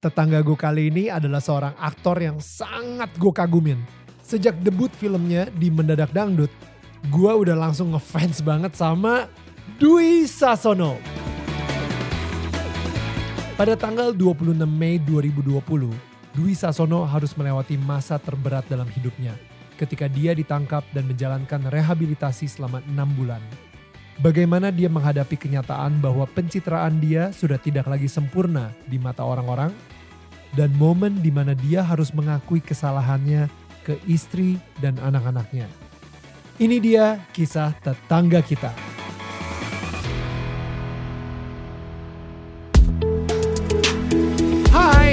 Tetangga gue kali ini adalah seorang aktor yang sangat gue kagumin. Sejak debut filmnya di Mendadak Dangdut, gue udah langsung ngefans banget sama Dwi Sasono. Pada tanggal 26 Mei 2020, Dwi Sasono harus melewati masa terberat dalam hidupnya ketika dia ditangkap dan menjalankan rehabilitasi selama enam bulan. Bagaimana dia menghadapi kenyataan bahwa pencitraan dia sudah tidak lagi sempurna di mata orang-orang, dan momen di mana dia harus mengakui kesalahannya ke istri dan anak-anaknya. Ini dia kisah tetangga kita.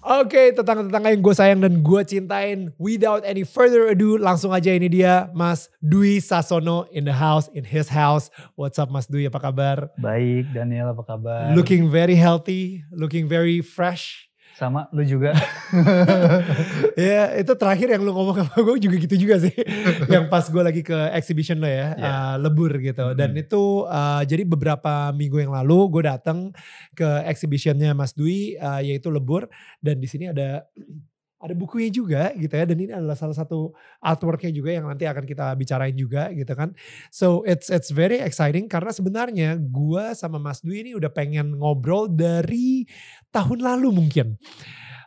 Oke, tetangga-tetangga yang gue sayang dan gue cintain. Without any further ado, langsung aja ini dia Mas Dwi Sasono in the house, in his house. What's up Mas Dwi, apa kabar? Baik, Daniel apa kabar? Looking very healthy, looking very fresh. Sama, lu juga. ya itu terakhir yang lu ngomong sama gue juga gitu juga sih. yang pas gue lagi ke exhibition lo ya, Yeah. uh, lebur gitu. Dan itu uh, jadi beberapa minggu yang lalu gue datang ke exhibitionnya Mas Dwi uh, yaitu lebur. Dan di sini ada ada bukunya juga gitu ya. Dan ini adalah salah satu artworknya juga yang nanti akan kita bicarain juga gitu kan. So it's it's very exciting karena sebenarnya gue sama Mas Dwi ini udah pengen ngobrol dari tahun lalu mungkin.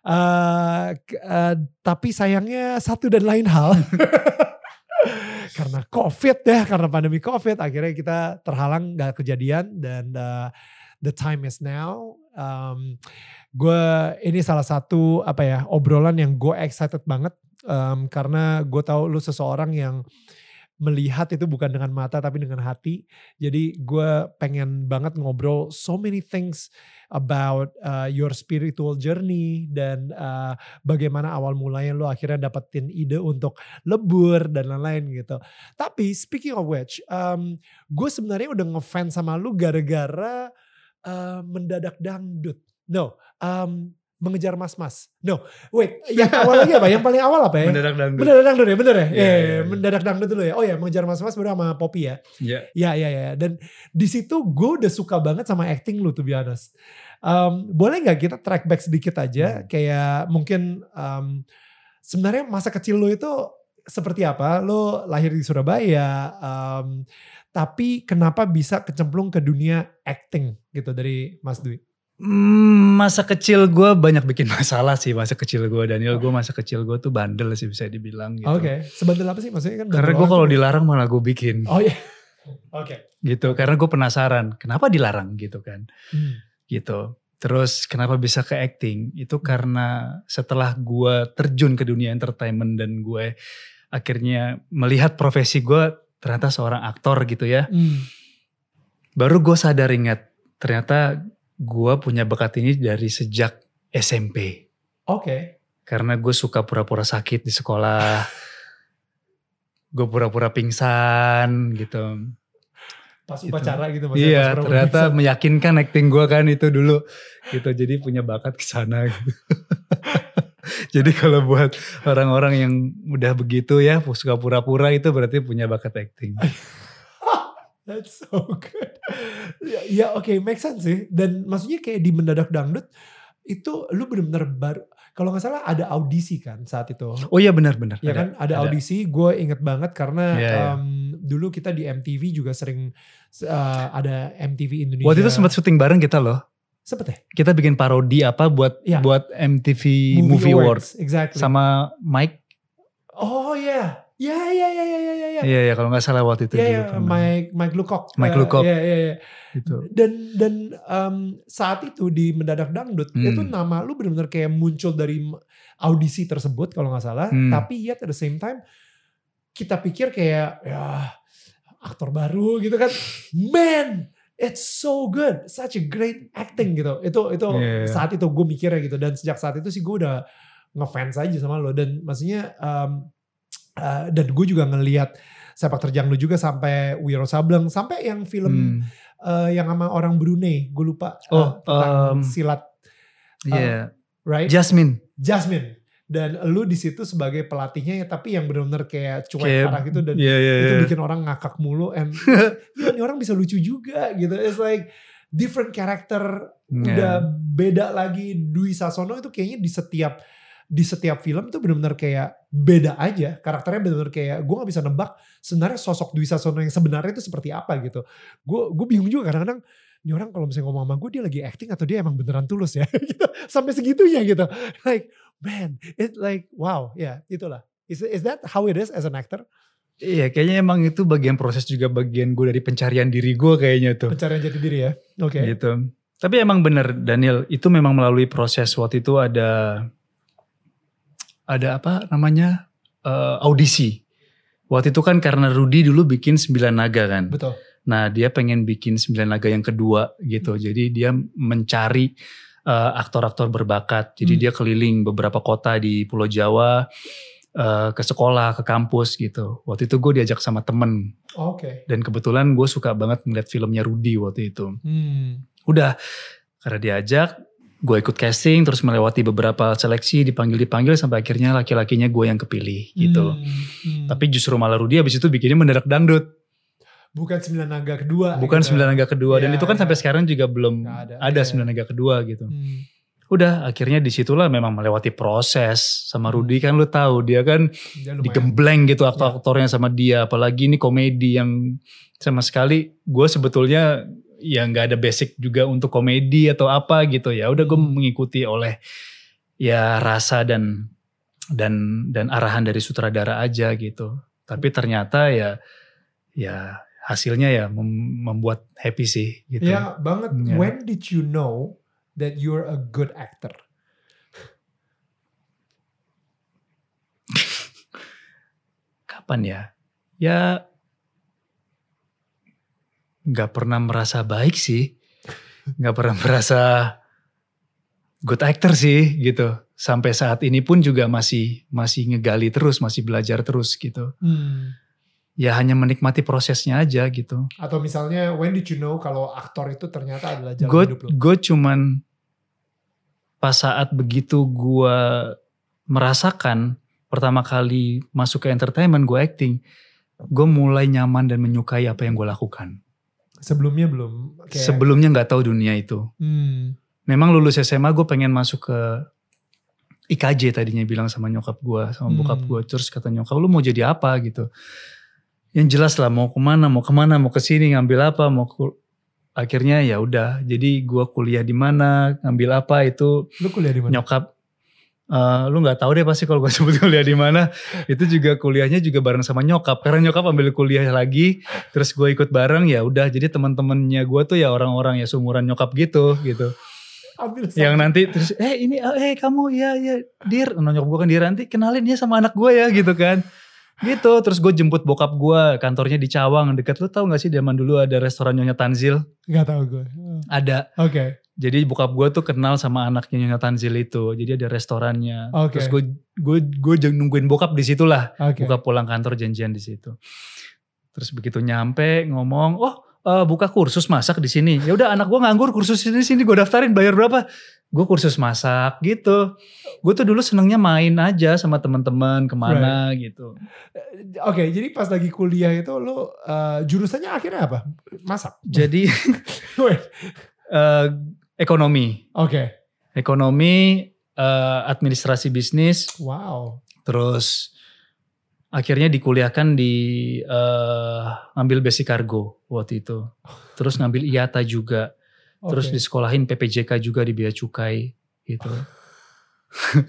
K- eh, tapi sayangnya satu dan lain hal. karena COVID ya, karena pandemi COVID akhirnya kita terhalang gak kejadian dan uh, the time is now. Um, gue ini salah satu apa ya obrolan yang gue excited banget um, karena gue tahu lu seseorang yang melihat itu bukan dengan mata tapi dengan hati. Jadi gue pengen banget ngobrol so many things about uh, your spiritual journey dan uh, bagaimana awal mulanya lo akhirnya dapetin ide untuk lebur dan lain-lain gitu. Tapi speaking of which, um, gue sebenarnya udah ngefans sama lu gara-gara uh, mendadak dangdut. No, um, mengejar mas-mas. No, wait, yang awal lagi apa? Yang paling awal apa ya? Mendadak dangdut. Mendadak dangdut ya, bener ya? Iya, Iya, iya, iya, iya. mendadak dangdut dulu ya. Oh ya, mengejar mas-mas baru sama Poppy ya. Iya. Ya, ya, ya. Dan di situ gue udah suka banget sama acting lu to be honest. Um, boleh nggak kita track back sedikit aja? Hmm. Kayak mungkin um, sebenarnya masa kecil lu itu seperti apa? Lu lahir di Surabaya, um, tapi kenapa bisa kecemplung ke dunia acting gitu dari Mas Dwi? Hmm, masa kecil gue banyak bikin masalah sih masa kecil gue Daniel. Gue masa kecil gue tuh bandel sih bisa dibilang gitu. Oke, sebandel apa sih maksudnya kan? Karena gue kalau dilarang malah gue bikin. Oh iya. Oke. Gitu. Karena gue penasaran kenapa dilarang gitu kan. Hmm. Gitu. Terus kenapa bisa ke acting? Itu karena setelah gue terjun ke dunia entertainment dan gue akhirnya melihat profesi gue ternyata seorang aktor gitu ya. Hmm. baru gue sadar ingat ternyata gue punya bakat ini dari sejak SMP Oke. karena gue suka pura-pura sakit di sekolah gue pura-pura pingsan gitu Pas Itu. upacara gitu maksudnya. iya pas ternyata pingsan. meyakinkan acting gue kan itu dulu gitu jadi punya bakat ke sana gitu. jadi kalau buat orang-orang yang udah begitu ya suka pura-pura itu berarti punya bakat acting That's so good. ya, ya oke, make sense sih. Dan maksudnya kayak di mendadak dangdut itu lu bener-bener baru. Kalau nggak salah ada audisi kan saat itu. oh iya benar-benar Ya kan ada, audisi. Gue inget banget karena Iya, iya. em, dulu kita di MTV juga sering uh, ada MTV Indonesia. waktu itu sempat syuting bareng kita loh sempet ya. kita bikin parodi apa buat Iya. buat MTV Movie, Awards Exactly. sama Mike. oh ya, ya ya ya ya ya ya. ya. Iya ya kalau nggak salah waktu itu Ya, dulu ya, pernah. Mike Mike Lukok. Mike Eh, Lukok. Iya, iya, iya. Gitu. Dan dan em, saat itu di mendadak dangdut Hmm. itu nama lu benar-benar kayak muncul dari audisi tersebut kalau nggak salah. Hmm. Tapi yet at the same time kita pikir kayak ya aktor baru gitu kan. Man, it's so good, such a great acting gitu. Itu itu Iya. saat itu gue mikirnya gitu. Dan sejak saat itu sih gue udah ngefans aja sama lo. Dan maksudnya em, eh, dan gue juga ngelihat sepak terjang lu juga sampai Wiro Sableng sampai yang film Hmm. eh, yang sama orang Brunei, gue lupa eh, Oh, tentang um, silat, Iya. right? Jasmine. Jasmine dan lu di situ sebagai pelatihnya ya tapi yang benar-benar kayak cuek Kayak- arah gitu dan Iya, iya, itu iya. bikin orang ngakak mulu and gila nih orang bisa lucu juga gitu. It's like different character Iya. udah beda lagi. Dwi Sasono itu kayaknya di setiap di setiap film tuh benar-benar kayak beda aja. Karakternya benar-benar kayak gue nggak bisa nebak sebenarnya sosok Dwi Sasono yang sebenarnya itu seperti apa gitu. Gue gue bingung juga kadang-kadang ini orang kalau misalnya ngomong sama gue dia lagi acting atau dia emang beneran tulus ya? Gitu. Sampai segitunya gitu. Like man it like wow ya itulah is is that how it is as an actor Iya, kayaknya emang itu bagian proses juga bagian gue dari pencarian diri gue kayaknya tuh. pencarian jati diri ya oke Gitu. Tapi emang bener Daniel, itu memang melalui proses waktu itu ada ada apa namanya eh, audisi. Waktu itu kan karena Rudy dulu bikin Sembilan Naga kan. betul Nah dia pengen bikin Sembilan Naga yang kedua gitu. Jadi dia mencari eh, aktor-aktor berbakat. Jadi Hmm. dia keliling beberapa kota di Pulau Jawa, eh, ke sekolah, ke kampus gitu. Waktu itu gue diajak sama temen. oke Dan kebetulan gue suka banget ngeliat filmnya Rudy waktu itu. hmm. Udah, karena diajak, gue ikut casting, terus melewati beberapa seleksi, dipanggil-dipanggil, sampai akhirnya laki-lakinya gue yang kepilih gitu. Hmm, hmm. Tapi justru malah Rudy abis itu bikinnya mendadak dangdut. Bukan sembilan naga kedua Bukan gitu. Sembilan Naga kedua. Dan Iya, itu kan iya. sampai sekarang juga belum Nggak ada, ada, iya. Sembilan Naga kedua gitu. Hmm. Udah, akhirnya di situlah memang melewati proses. Sama Rudy kan lu tahu, dia kan Dia lumayan. digembleng gitu aktor-aktornya sama dia. Apalagi ini komedi yang sama sekali gue sebetulnya ya nggak ada basic juga untuk komedi atau apa gitu ya. Udah gue Hmm. mengikuti oleh ya rasa dan dan dan arahan dari sutradara aja gitu. Tapi ternyata ya ya hasilnya ya mem- membuat happy sih gitu. Ya banget. Iya. When did you know that you're a good actor? Kapan ya? Ya nggak pernah merasa baik sih, nggak pernah merasa good actor sih gitu. Sampai saat ini pun juga masih masih ngegali terus, masih belajar terus gitu. Hmm. Ya hanya menikmati prosesnya aja gitu. Atau misalnya when did you know kalau aktor itu ternyata adalah jalan Gue hidup lo? gue cuman pas saat begitu gue merasakan pertama kali masuk ke entertainment gue acting, gue mulai nyaman dan menyukai apa yang gue lakukan. Sebelumnya belum. Kayak, Sebelumnya nggak tahu dunia itu. Hmm. Memang lulus SMA gue pengen masuk ke IKJ tadinya bilang sama nyokap gue, sama bokap Hmm. gue. Terus kata nyokap lu mau jadi apa gitu. Yang jelas lah mau ke mana, mau ke mana, mau ke sini ngambil apa, mau ku- akhirnya ya udah. Jadi gue kuliah di mana, ngambil apa itu Lu kuliah di mana? nyokap. eh, lu nggak tahu deh pasti kalau gue sebut kuliah di mana. Itu juga kuliahnya juga bareng sama nyokap. Karena nyokap ambil kuliah lagi, terus gue ikut bareng ya udah. Jadi teman-temannya gue tuh ya orang-orang ya seumuran nyokap gitu gitu Ambil yang nanti terus eh ini eh kamu ya ya dir nonyok gue kan dir nanti kenalin dia sama anak gue ya gitu kan gitu terus gue jemput bokap gue kantornya di Cawang deket. Lu tau gak sih zaman dulu ada restoran Nyonya Tanzil? Gak tau gue. ada. Oke. jadi bokap gue tuh kenal sama anaknya Nyonya Tanzil itu. Jadi ada restorannya. Oke. terus gue gue gue nungguin bokap di situ lah Oke. buka pulang kantor janjian di situ. Terus begitu nyampe ngomong oh eh, buka kursus masak di sini. Ya udah anak gue nganggur kursus ini sini gue daftarin bayar berapa gue kursus masak gitu gue tuh dulu senengnya main aja sama teman-teman ke mana gitu Oke, jadi pas lagi kuliah itu lu eh, jurusannya akhirnya apa? Masak. jadi eh, ekonomi Oke. ekonomi eh, administrasi bisnis Wow. terus akhirnya dikuliahkan di eh, ngambil basic cargo waktu itu terus ngambil IATA juga terus Oke. disekolahin PPJK juga di bea cukai gitu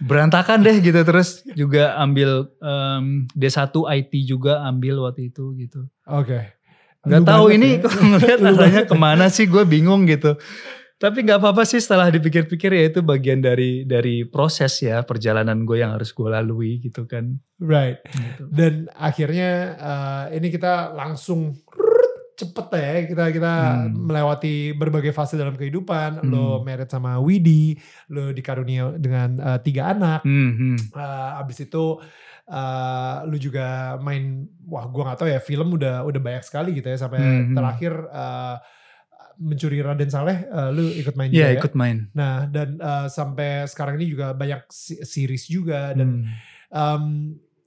berantakan deh gitu terus juga ambil em, D1 IT juga ambil waktu itu gitu Oke. nggak Lu tahu ini ya. ngeliat arahnya ke mana sih gue bingung gitu tapi nggak apa-apa sih setelah dipikir-pikir ya itu bagian dari dari proses ya perjalanan gue yang harus gue lalui gitu kan Right. gitu. Dan akhirnya eh, ini kita langsung cepet ya kita kita Hmm. melewati berbagai fase dalam kehidupan. Hmm. Lo married sama Widi, lo dikarunia dengan eh, tiga anak. Hmm, hmm. Eh, abis itu eh, lu juga main, wah gua nggak tahu ya film udah udah banyak sekali gitu ya sampai Hmm. terakhir eh, mencuri Raden Saleh, eh, lu ikut main Iya juga ya. ikut main. Nah dan eh, sampai sekarang ini juga banyak series juga dan Hmm. em,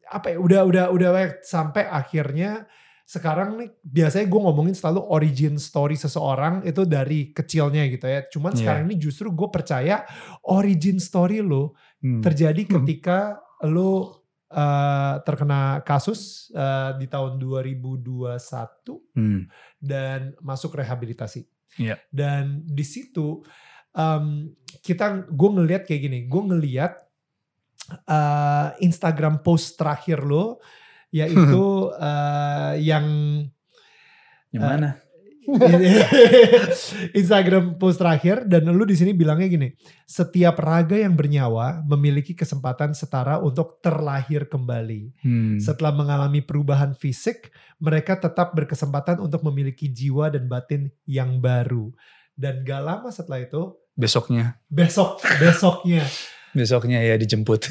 apa ya udah udah udah banyak sampai akhirnya sekarang nih biasanya gue ngomongin selalu origin story seseorang itu dari kecilnya gitu ya. Cuman Iya. sekarang ini justru gue percaya origin story lo Hmm. terjadi Hmm. ketika lo eh, terkena kasus eh, di tahun 2021 Hmm. dan masuk rehabilitasi. Iya. Dan di situ em, kita gue ngelihat kayak gini, gue ngelihat eh, Instagram post terakhir lo yaitu eh, yang Yang mana? Instagram post terakhir dan lu di sini bilangnya gini, setiap raga yang bernyawa memiliki kesempatan setara untuk terlahir kembali. Hmm. Setelah mengalami perubahan fisik, mereka tetap berkesempatan untuk memiliki jiwa dan batin yang baru. Dan gak lama setelah itu, Besoknya. besok besoknya Besoknya ya dijemput.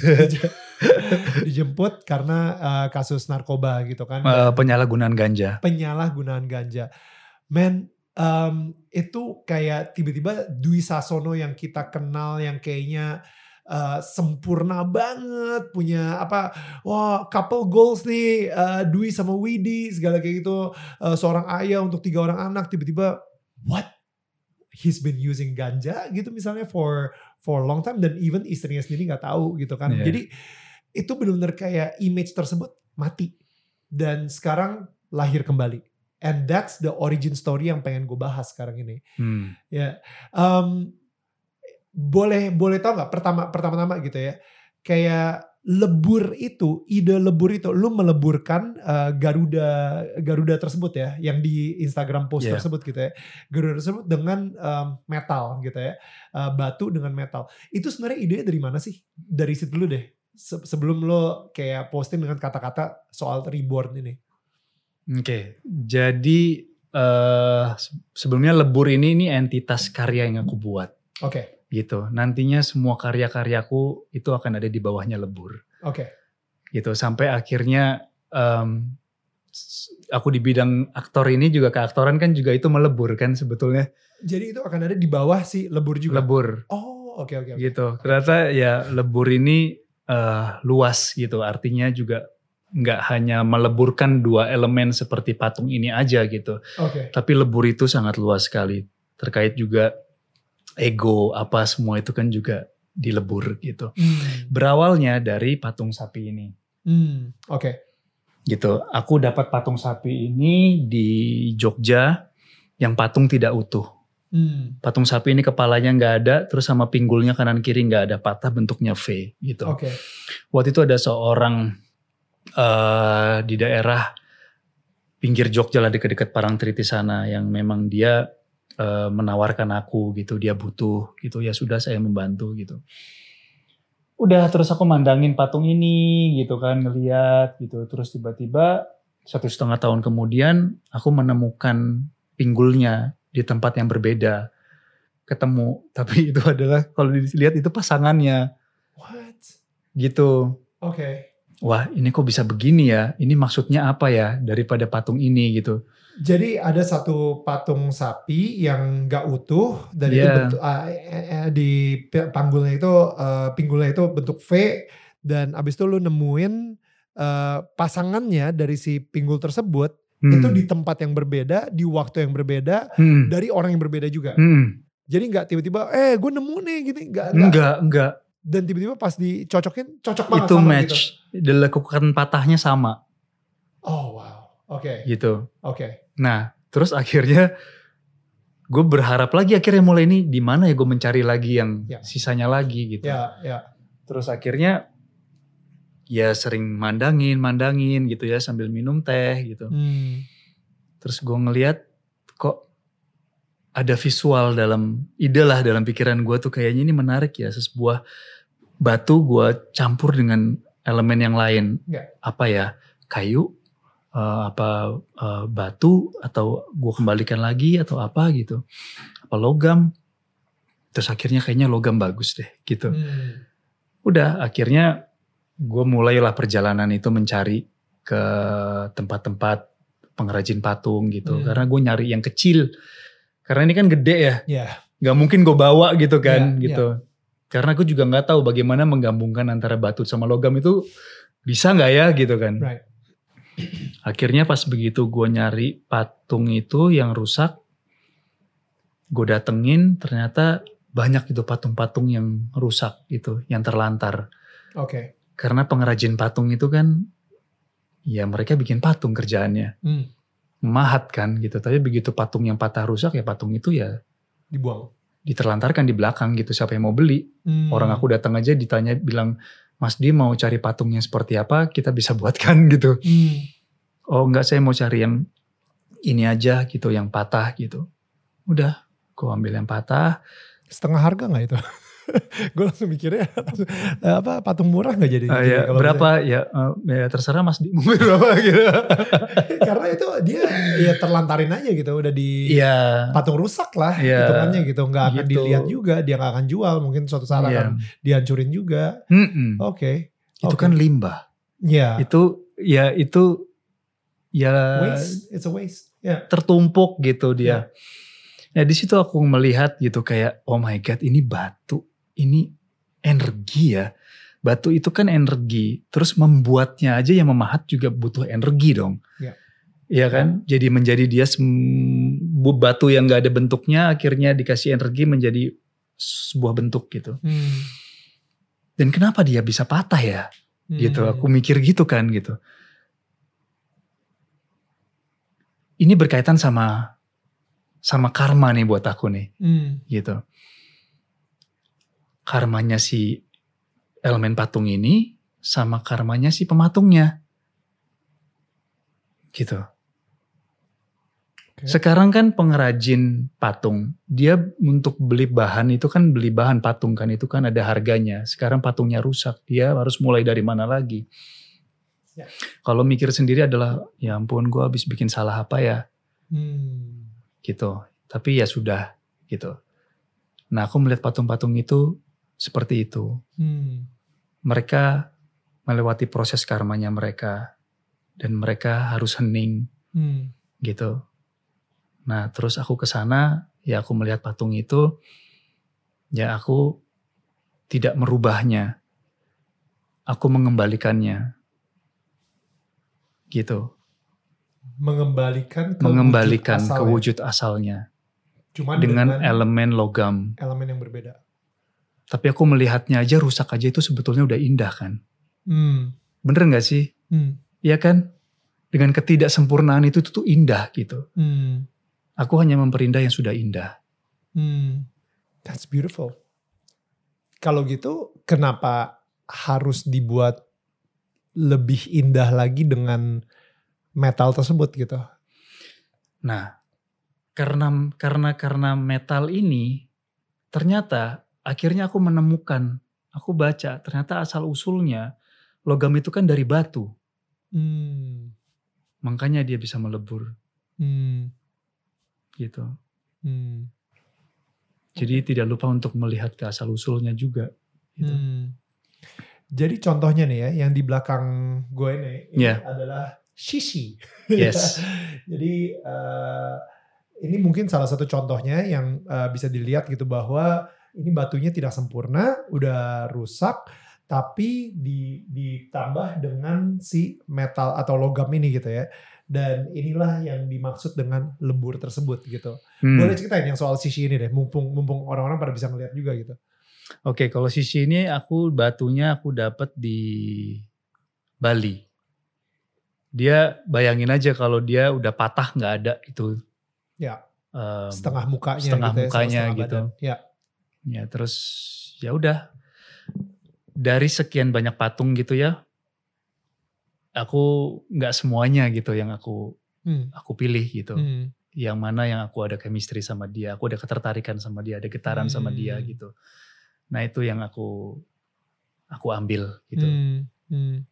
dijemput karena eh, kasus narkoba gitu kan. Eh, penyalahgunaan ganja. penyalahgunaan ganja. Men, em, itu kayak tiba-tiba Dwi Sasono yang kita kenal yang kayaknya eh, sempurna banget, punya apa, wah couple goals nih, eh, Dwi sama Widi, segala kayak gitu, eh, seorang ayah untuk tiga orang anak, tiba-tiba what? He's been using ganja gitu misalnya for for a long time dan even istrinya sendiri nggak tahu gitu kan. Iya. Jadi itu benar-benar kayak image tersebut mati dan sekarang lahir kembali. And that's the origin story yang pengen gue bahas sekarang ini. Hmm. Ya, Em, boleh boleh tau nggak pertama pertama-tama gitu ya, kayak lebur itu, ide lebur itu, lu meleburkan eh, Garuda Garuda tersebut ya, yang di Instagram post Iya. tersebut gitu ya, Garuda tersebut dengan em, metal gitu ya, Eh, batu dengan metal. Itu sebenarnya idenya dari mana sih? Dari situ dulu deh. Se- sebelum lo kayak posting dengan kata-kata soal reborn ini. Oke, jadi eh se- sebelumnya lebur ini ini entitas karya yang aku buat Oke, gitu. Nantinya semua karya-karyaku itu akan ada di bawahnya lebur oke, gitu. Sampai akhirnya s- aku di bidang aktor ini juga keaktoran kan juga itu melebur kan sebetulnya jadi itu akan ada di bawah si lebur juga. lebur Oh, oke oke. oke. gitu. Ternyata ya lebur ini eh, luas gitu. Artinya juga nggak hanya meleburkan dua elemen seperti patung ini aja gitu. Oke. Tapi lebur itu sangat luas sekali. Terkait juga ego apa semua itu kan juga dilebur gitu. Hmm. Berawalnya dari patung sapi ini Hmm, Oke. gitu. Aku dapat patung sapi ini di Jogja yang patung tidak utuh. Hmm, Patung sapi ini kepalanya nggak ada, terus sama pinggulnya kanan kiri nggak ada patah bentuknya V gitu. Oke. Waktu itu ada seorang eh di daerah pinggir Jogja lah dekat-dekat Parangtritis sana yang memang dia eh, menawarkan aku gitu, dia butuh gitu ya sudah saya membantu gitu. Udah terus aku mandangin patung ini gitu kan ngeliat gitu, terus tiba-tiba satu setengah tahun kemudian aku menemukan pinggulnya di tempat yang berbeda ketemu tapi itu adalah kalau dilihat itu pasangannya What? gitu Oke. wah ini kok bisa begini ya ini maksudnya apa ya daripada patung ini gitu Jadi ada satu patung sapi yang nggak utuh dan itu Iya. bentuk ah, eh, eh, di panggulnya itu eh, pinggulnya itu bentuk V dan abis itu lu nemuin eh, pasangannya dari si pinggul tersebut Hmm. itu di tempat yang berbeda, di waktu yang berbeda, Hmm. dari orang yang berbeda juga. Hmm. Jadi nggak tiba-tiba, eh gue nemu nih gitu, nggak. nggak. enggak Dan tiba-tiba pas dicocokin, cocok banget itu sama match gitu. dilakukan patahnya sama Oh wow, oke, gitu oke. nah terus akhirnya gue berharap lagi akhirnya mulai ini di mana ya gue mencari lagi yang Ya. sisanya lagi gitu Ya, ya. terus akhirnya ya sering mandangin mandangin gitu ya sambil minum teh gitu Hmm. terus gue ngeliat kok ada visual dalam ide lah dalam pikiran gue tuh kayaknya ini menarik ya sebuah batu gue campur dengan elemen yang lain Ya. apa ya kayu eh, apa eh, batu atau gue kembalikan lagi atau apa gitu. Apa logam. Terus akhirnya kayaknya logam bagus deh gitu. Hmm. udah akhirnya gue mulailah perjalanan itu mencari ke tempat-tempat pengrajin patung gitu. Hmm. karena gue nyari yang kecil. Karena ini kan gede ya. Ya. nggak mungkin gue bawa gitu kan Iya, gitu. Karena gue juga nggak tahu bagaimana menggabungkan antara batu sama logam itu bisa nggak ya gitu kan. Right. Akhirnya pas begitu gue nyari patung itu yang rusak gue datengin ternyata banyak itu patung-patung yang rusak gitu yang terlantar Oke. karena pengrajin patung itu kan ya mereka bikin patung kerjaannya Hmm. memahat kan gitu tapi begitu patung yang patah rusak ya patung itu ya Dibuang. diterlantarkan di belakang gitu siapa yang mau beli Hmm. orang aku datang aja ditanya bilang Mas Di mau cari patungnya seperti apa kita bisa buatkan gitu Hmm. oh enggak saya mau cari yang ini aja gitu yang patah gitu udah aku ambil yang patah Setengah harga nggak itu? gue langsung mikirnya langsung, eh, apa patung murah nggak jadi? Jadi ya, kalau berapa ya, eh, ya terserah Mas Di berapa gitu Karena itu dia ya terlantarin aja gitu udah di iya patung rusak lah Iya. hitungannya gitu nggak akan Gitu. dilihat juga dia nggak akan jual mungkin suatu saat iya. akan dihancurin juga. Oke. itu Oke. kan limbah Ya. itu ya itu ya waste. It's a waste. Ya. tertumpuk gitu dia. Ya di situ aku melihat gitu kayak oh my god ini batu, ini energi ya. Batu itu kan energi, terus membuatnya aja yang memahat juga butuh energi dong. Ya. Iya kan? Jadi menjadi dia batu yang gak ada bentuknya akhirnya dikasih energi menjadi sebuah bentuk gitu. Hmm. Dan kenapa dia bisa patah ya? Gitu. Hmm. Aku mikir gitu kan gitu. Ini berkaitan sama sama karma nih buat aku nih. Hmm. gitu. Karmanya si elemen patung ini sama karmanya si pematungnya. Gitu. Oke. Sekarang kan pengrajin patung, dia untuk beli bahan itu kan beli bahan patung kan itu kan ada harganya. Sekarang patungnya rusak, dia harus mulai dari mana lagi? Ya. Kalau mikir sendiri adalah ya ampun gue habis bikin salah apa ya? Hmm. gitu. Tapi ya sudah gitu. Nah aku melihat patung-patung itu seperti itu. Hmm. Mereka melewati proses karmanya mereka dan mereka harus hening Hmm. gitu. Nah terus aku ke sana ya aku melihat patung itu ya aku tidak merubahnya. Aku mengembalikannya. Gitu. Mengembalikan ke Mengembalikan wujud ke asal wujud asalnya Cuman dengan dengan, elemen logam. elemen yang berbeda. Tapi aku melihatnya aja rusak aja itu sebetulnya udah indah kan. Hmm. Bener gak sih? Hmm. Iya kan? Dengan ketidaksempurnaan itu, itu tuh indah gitu. Hmm. Aku hanya memperindah yang sudah indah. Hmm. That's beautiful. Kalau gitu, kenapa harus dibuat lebih indah lagi dengan metal tersebut gitu? Nah, karena karena karena metal ini ternyata akhirnya aku menemukan, aku baca ternyata asal usulnya logam itu kan dari batu. Hmm. Makanya dia bisa melebur Hmm. gitu. Hmm. Jadi tidak lupa untuk melihat ke asal usulnya juga. Gitu. Hmm. Jadi contohnya nih ya, yang di belakang gue ini, ini Yeah. adalah shishi. Yes. Jadi eh, ini mungkin salah satu contohnya yang eh, bisa dilihat gitu bahwa ini batunya tidak sempurna, udah rusak, tapi di, ditambah dengan si metal atau logam ini gitu ya. Dan inilah yang dimaksud dengan lebur tersebut gitu. Hmm. Boleh ceritain yang soal shishi ini deh, mumpung mumpung orang-orang pada bisa melihat juga gitu. Oke, kalau sisi ini aku batunya aku dapat di Bali. Dia bayangin aja kalau dia udah patah nggak ada itu. Ya. em, Setengah mukanya setengah gitu ya, mukanya setengah gitu. badan. Ya. Ya terus ya udah dari sekian banyak patung gitu ya, aku nggak semuanya gitu yang aku Hmm. aku pilih gitu. Hmm. Yang mana yang aku ada chemistry sama dia, aku ada ketertarikan sama dia, ada getaran sama dia Hmm. gitu. Nah itu yang aku aku ambil gitu. Hmm, hmm.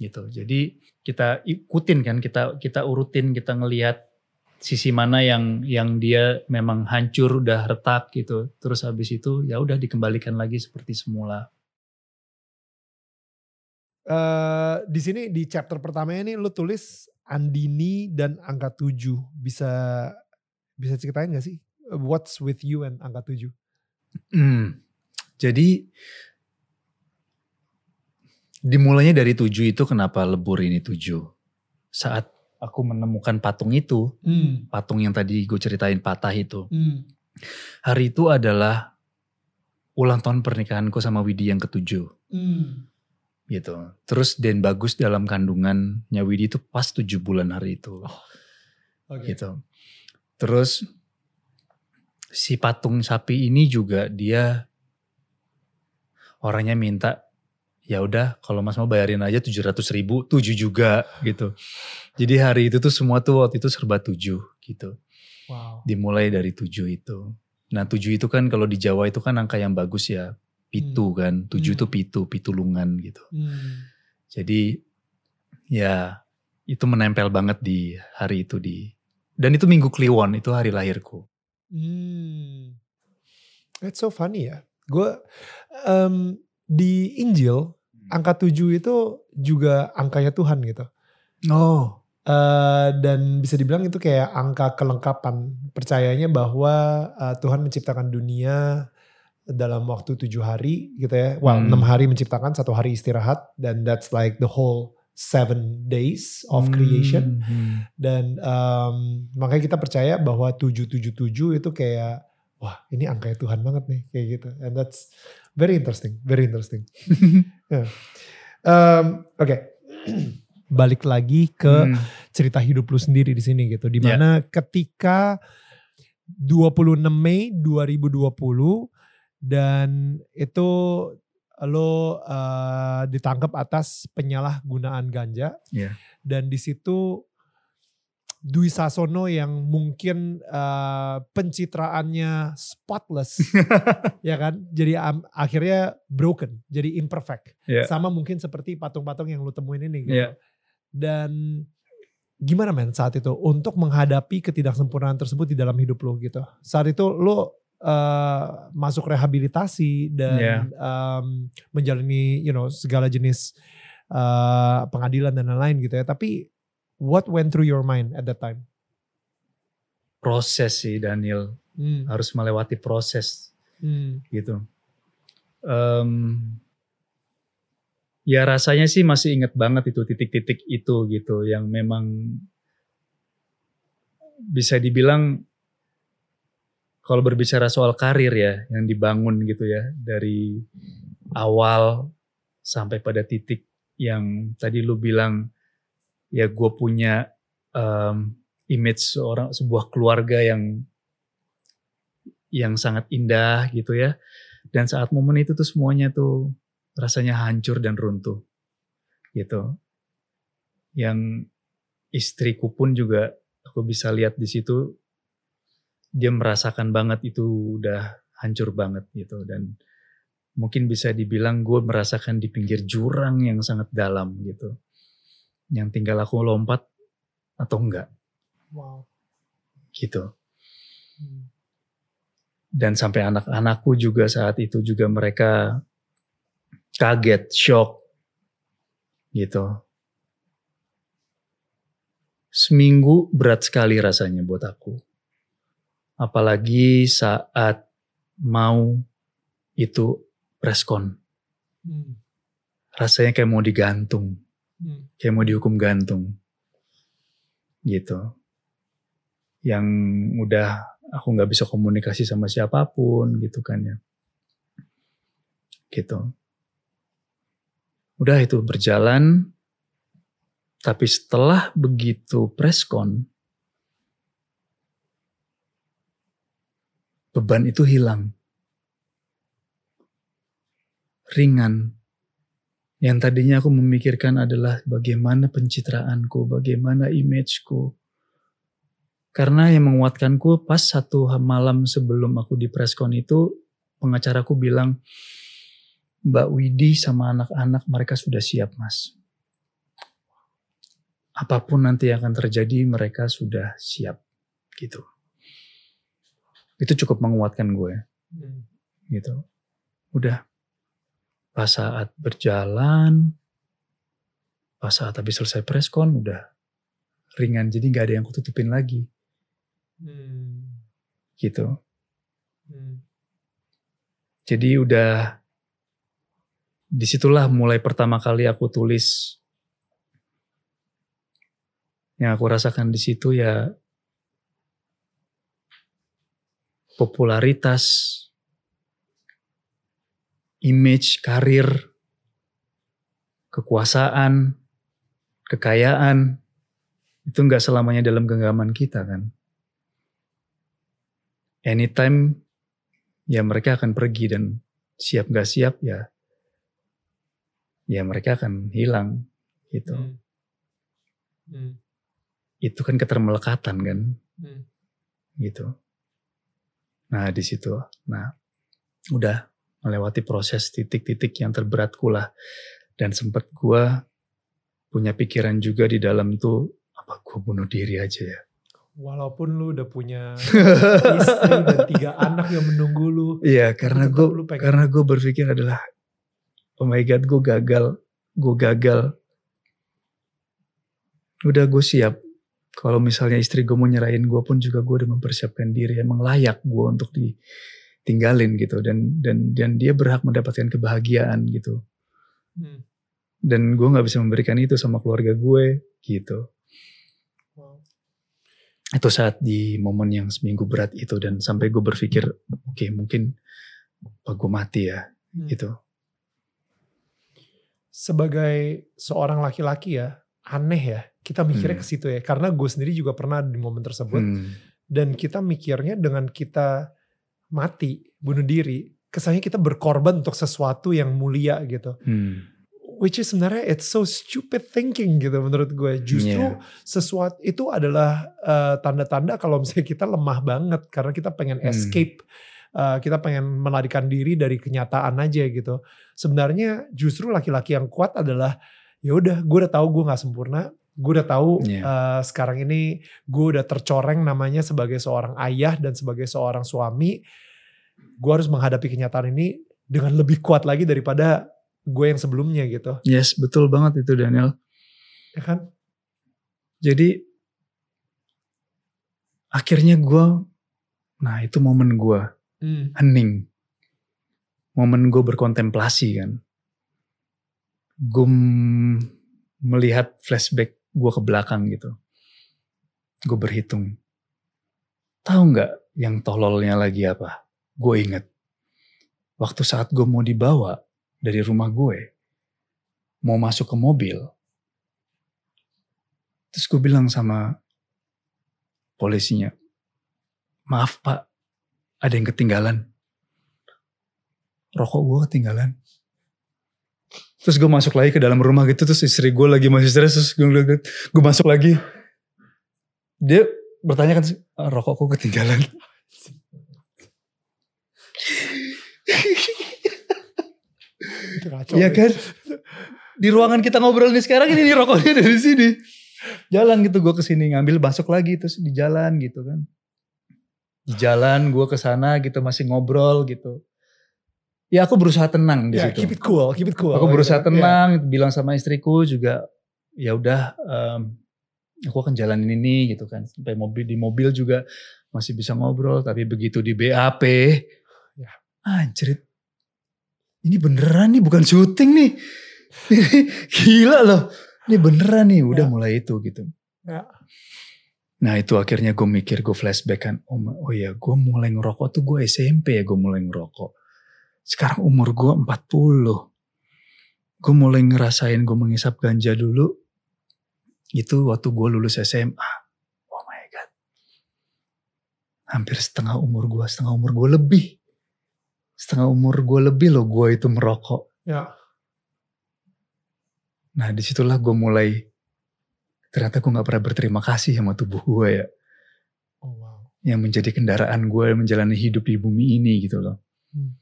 gitu. Jadi kita ikutin kan, kita kita urutin, kita ngelihat sisi mana yang yang dia memang hancur udah retak gitu. Terus habis itu ya udah dikembalikan lagi seperti semula. Uh, di sini di chapter pertamanya ini lu tulis Andini dan angka 7 bisa bisa ceritain gak sih what's with you and angka 7? Hmm. Jadi dimulainya dari 7 itu kenapa lebur ini 7? Saat aku menemukan patung itu, hmm. patung yang tadi gue ceritain patah itu. Hmm. Hari itu adalah ulang tahun pernikahanku sama Widi yang ketujuh. Hmm gitu. Terus Den Bagus dalam kandungannya Widi itu pas tujuh bulan hari itu. Oh, okay. Gitu. Terus si patung sapi ini juga dia orangnya minta ya udah kalau mas mau bayarin aja tujuh ratus ribu tujuh juga gitu. Jadi hari itu tuh semua tuh waktu itu serba tujuh gitu. Wow. Dimulai dari tujuh itu. Nah tujuh itu kan kalau di Jawa itu kan angka yang bagus ya pitu hmm. kan tujuh itu hmm. pitu pitulungan gitu hmm. jadi ya itu menempel banget di hari itu di dan itu minggu kliwon itu hari lahirku hmm. It's so funny ya gue um, di Injil hmm. angka tujuh itu juga angkanya Tuhan gitu oh Uh, dan bisa dibilang itu kayak angka kelengkapan percayanya bahwa uh, Tuhan menciptakan dunia dalam waktu tujuh hari gitu ya. Well, hmm. enam hari menciptakan, satu hari istirahat, dan that's like the whole seven days of hmm. creation. Hmm. Dan um, makanya kita percaya bahwa tujuh tujuh tujuh itu kayak wah ini angka Tuhan banget nih kayak gitu. And that's very interesting, very interesting. yeah. um, Oke. Okay. Balik lagi ke hmm. cerita hidup lu sendiri di sini gitu. Di mana yeah. ketika 26 Mei 2020 dan itu lo uh, ditangkap atas penyalahgunaan ganja yeah. dan di situ Dwi Sasono yang mungkin uh, pencitraannya spotless ya kan jadi um, akhirnya broken jadi imperfect yeah. sama mungkin seperti patung-patung yang lo temuin ini gitu yeah. Dan gimana men saat itu untuk menghadapi ketidaksempurnaan tersebut di dalam hidup lo gitu saat itu lo uh, masuk rehabilitasi dan yeah. um, menjalani you know segala jenis uh, pengadilan dan lain-lain gitu ya. Tapi what went through your mind at that time? Proses sih Daniel hmm. harus melewati proses hmm. gitu. Um, ya rasanya sih masih inget banget itu titik-titik itu gitu yang memang bisa dibilang kalau berbicara soal karir ya yang dibangun gitu ya dari awal sampai pada titik yang tadi lu bilang ya gue punya um, image seorang sebuah keluarga yang yang sangat indah gitu ya. Dan saat momen itu tuh semuanya tuh rasanya hancur dan runtuh gitu. Yang istriku pun juga aku bisa lihat di situ dia merasakan banget itu udah hancur banget gitu. Dan mungkin bisa dibilang gue merasakan di pinggir jurang yang sangat dalam gitu. Yang tinggal aku lompat atau enggak. Wow. Gitu. Hmm. dan sampai anak-anakku juga saat itu juga mereka kaget shock gitu seminggu berat sekali rasanya buat aku apalagi saat mau itu preskon. Hmm. Rasanya kayak mau digantung, hmm. kayak mau dihukum gantung, gitu. Yang udah aku nggak bisa komunikasi sama siapa pun, gitu kan ya, gitu. Udah itu berjalan, tapi setelah begitu preskon, beban itu hilang. Ringan. Yang tadinya aku memikirkan adalah bagaimana pencitraanku, bagaimana imageku. Karena yang menguatkanku pas satu malam sebelum aku di preskon itu, pengacaraku bilang, Mbak Widi sama anak-anak mereka sudah siap mas. apa pun nanti yang akan terjadi mereka sudah siap gitu. Itu cukup menguatkan gue Hmm. gitu. Udah pas saat berjalan, pas saat habis selesai preskon udah ringan jadi nggak ada yang kututupin lagi Hmm. gitu. Hmm. Jadi udah di situlah mulai pertama kali aku tulis yang aku rasakan di situ ya popularitas, image, karir, kekuasaan, kekayaan itu nggak selamanya dalam genggaman kita kan. Anytime ya mereka akan pergi dan siap nggak siap ya ya mereka akan hilang gitu. Hmm. Hmm. Itu kan ketermelekatan kan Hmm. gitu. Nah di situ, nah udah melewati proses titik-titik yang terberatku lah dan sempat gua punya pikiran juga di dalam tuh apa gua bunuh diri aja ya. Walaupun lu udah punya istri dan tiga anak yang menunggu lu. Iya karena gue karena gue berpikir adalah oh my god gue gagal, gue gagal. Udah gue siap. Kalau misalnya istri gue mau nyerahin gue pun juga gue udah mempersiapkan diri emang layak gue untuk ditinggalin gitu dan dan dan dia berhak mendapatkan kebahagiaan gitu Hmm. dan gue nggak bisa memberikan itu sama keluarga gue gitu Wow. itu saat di momen yang seminggu berat itu dan sampai gue berpikir oke mungkin apa gue mati ya Hmm. gitu Sebagai seorang laki-laki ya, aneh ya. Kita mikirnya Hmm. ke situ ya. Karena gue sendiri juga pernah di momen tersebut. Hmm. Dan kita mikirnya dengan kita mati, bunuh diri. Kesannya kita berkorban untuk sesuatu yang mulia gitu. Hmm. Which is sebenarnya it's so stupid thinking gitu menurut gue. Justru Iya. sesuatu itu adalah eh, tanda-tanda kalau misalnya kita lemah banget. Karena kita pengen Hmm. escape. Eh, kita pengen melarikan diri dari kenyataan aja gitu. Sebenarnya justru laki-laki yang kuat adalah ya udah gue udah tahu gue nggak sempurna. Gue udah tahu Iya. eh, sekarang ini gue udah tercoreng namanya sebagai seorang ayah dan sebagai seorang suami. Gue harus menghadapi kenyataan ini dengan lebih kuat lagi daripada gue yang sebelumnya gitu. Yes, betul banget itu Daniel. Ya kan? Jadi akhirnya gue, nah itu momen gue Hmm. hening, momen gue berkontemplasi kan. Gue melihat flashback gue ke belakang gitu. Gue berhitung. Tahu nggak yang tololnya lagi apa? Gue inget. Waktu saat gue mau dibawa dari rumah gue, mau masuk ke mobil, Terus gue bilang sama polisinya, maaf pak, ada yang ketinggalan. Rokok gue ketinggalan. Terus gue masuk lagi ke dalam rumah gitu, terus istri gue lagi masih stres, terus gue ngeliat, gue masuk lagi. Dia bertanya kan, "Ah, rokokku ketinggalan. Itu kacau. Iya ya. kan? Di ruangan kita ngobrol nih sekarang ini rokoknya dari sini. Jalan gitu gue ke sini ngambil masuk lagi terus di jalan gitu kan. Di jalan gue ke sana gitu masih ngobrol gitu. Ya aku berusaha tenang di Ya, situ. keep it cool, keep it cool. Aku berusaha Gitu. tenang, bilang sama istriku juga ya udah em, aku akan jalanin ini gitu kan. Sampai mobil di mobil juga masih bisa ngobrol tapi begitu di BAP Ya. anjrit. Ini beneran nih bukan syuting nih. Gila loh. Ini beneran nih udah Ya. mulai itu gitu. Ya. Nah itu akhirnya gue mikir gue flashback kan. Oh, oh ya gue mulai ngerokok tuh gue SMP ya gue mulai ngerokok. Sekarang umur gue 40. Gue mulai ngerasain gue mengisap ganja dulu. Itu waktu gue lulus SMA. Oh my God. Hampir setengah umur gue. Setengah umur gue lebih. Setengah umur gue lebih loh gue itu merokok. Ya. Nah di situlah gue mulai. Ternyata gue gak pernah berterima kasih sama tubuh gue ya. Oh wow. yang menjadi kendaraan gue menjalani hidup di bumi ini gitu loh. Hmm.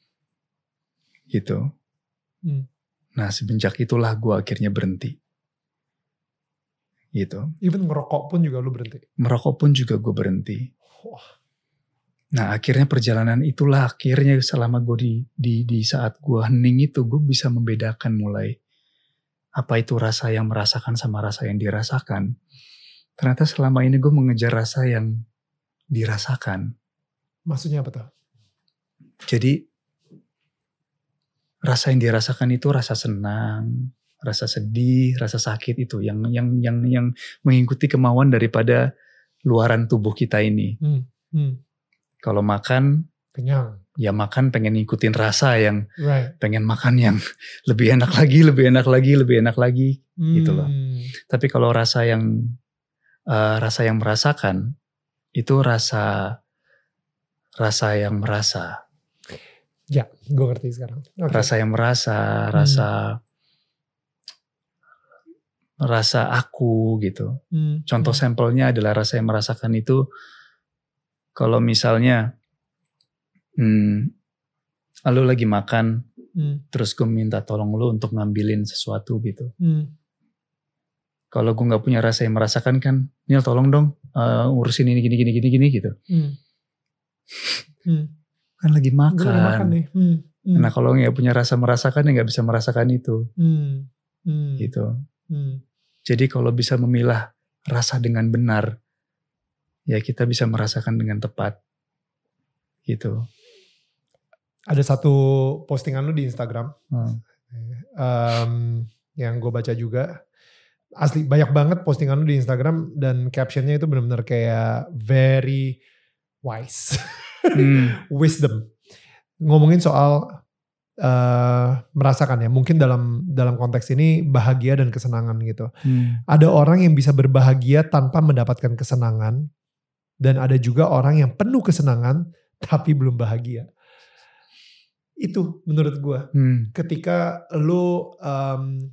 Gitu. Hmm. Nah semenjak itulah gue akhirnya berhenti. gitu. Even ngerokok pun juga lu berhenti. Merokok pun juga gue berhenti. Wah. Nah akhirnya perjalanan itulah akhirnya selama gue di, di, di saat gue hening itu gue bisa membedakan mulai apa itu rasa yang merasakan sama rasa yang dirasakan. Ternyata selama ini gue mengejar rasa yang dirasakan. Maksudnya apa tuh? Jadi rasa yang dirasakan itu rasa senang, rasa sedih, rasa sakit itu yang yang yang yang mengikuti kemauan daripada luaran tubuh kita ini. Hmm. Hmm. Kalau makan Kenyang. Ya makan pengen ngikutin rasa yang Right. pengen makan yang lebih enak lagi, lebih enak lagi, lebih enak lagi. Gitu loh. Hmm. Tapi kalau rasa yang eh, rasa yang merasakan itu rasa rasa yang merasa, Ya, gue ngerti sekarang. Oke. rasa yang merasa, rasa rasa aku gitu. Hmm. Contoh Hmm. sampelnya adalah rasa yang merasakan itu kalau misalnya hmm, lu lagi makan Hmm. terus gue minta tolong lu untuk ngambilin sesuatu gitu. Hmm. Kalau gue nggak punya rasa yang merasakan kan, Nil tolong dong uh, urusin ini gini gini gini gini gitu. Hmm. Hmm. Kan lagi makan. lagi makan nih. Hmm. Hmm. Nah kalau nggak punya rasa merasakan ya nggak bisa merasakan itu Hmm. Hmm. gitu. Hmm. Jadi kalau bisa memilah rasa dengan benar, ya kita bisa merasakan dengan tepat gitu. Ada satu postingan lu di Instagram Hmm. em, yang gue baca juga. Asli banyak banget postingan lu di Instagram dan captionnya itu benar-benar kayak very wise, Hmm. wisdom. Ngomongin soal eh, merasakan ya, mungkin dalam dalam konteks ini bahagia dan kesenangan gitu. Hmm. Ada orang yang bisa berbahagia tanpa mendapatkan kesenangan dan ada juga orang yang penuh kesenangan tapi belum bahagia. Itu menurut gue Hmm. ketika lu em,